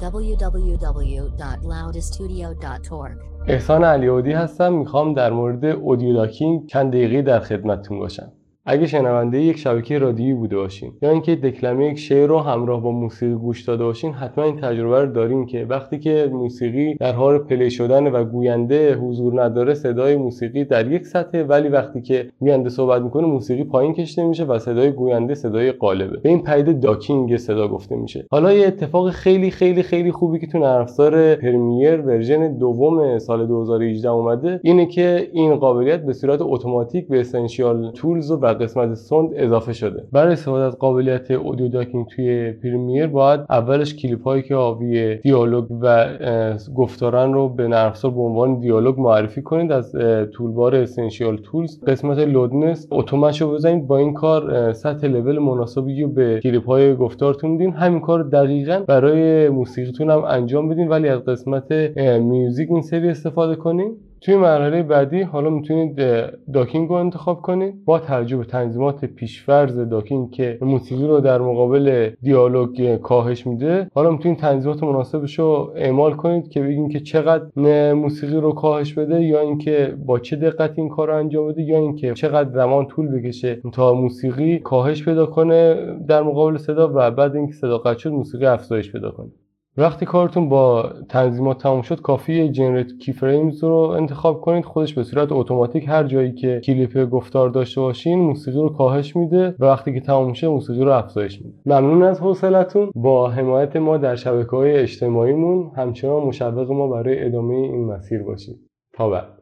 www.loudestudio.org. احسان علیعودی هستم می‌خوام در مورد audio ducking چند دقیقه در خدمتتون باشم اگه شنونده یک شبکه رادیویی بوده باشین یا اینکه دکلمه یک شعر رو همراه با موسیقی گوش داده باشین حتما این تجربه رو دارین که وقتی که موسیقی در حال play شدن و گوینده حضور نداره صدای موسیقی در یک سطح ولی وقتی که گوینده صحبت می‌کنه موسیقی پایین کشیده میشه و صدای گوینده صدای غالبه به این پدیده ducking صدا گفته میشه. حالا یه اتفاق خیلی خیلی خیلی خوبی که تو نرم افزار Premiere version دوم سال 2018 اومده اینه که این قابلیت به صورت اتوماتیک به essential tools و قسمت sound اضافه شده. برای استفاده از قابلیت audio ducking توی Premiere باید اولش کلیپ هایی که حاوی دیالوگ و گفتارن رو به نرم‌افزار به عنوان دیالوگ معرفی کنید از toolbar essential tools قسمت loudness auto match بزنید با این کار سطح لول مناسبی رو به کلیپ های گفتارتون میدین. همین کار دقیقا برای موسیقیتون هم انجام بدین ولی از قسمت music این سری استفاده کنین. توی مرحله بعدی حالا می‌تونید ducking رو انتخاب کنید. با توجه به تنظیمات پیش‌فرض ducking که موسیقی رو در مقابل دیالوگ کاهش میده حالا می‌تونید تنظیمات مناسبش رو اعمال کنید که بگین که چقدر موسیقی رو کاهش بده یا اینکه با چه دقت این کار رو انجام بده یا اینکه چقدر زمان طول بکشه تا موسیقی کاهش پیدا کنه در مقابل صدا و بعد اینکه صدا قطع شد موسیقی افزایش پیدا کنه. وقتی کارتون با تنظیمات تموم شد کافی generate keyframes رو انتخاب کنید. خودش به صورت اتوماتیک هر جایی که کلیپ گفتار داشته باشین موسیقی رو کاهش میده و وقتی که تموم شه موسیقی رو افزایش میده. ممنون از حوصلتون. با حمایت ما در شبکه های اجتماعیمون همچنان مشوق ما برای ادامه این مسیر باشید. تا بعد.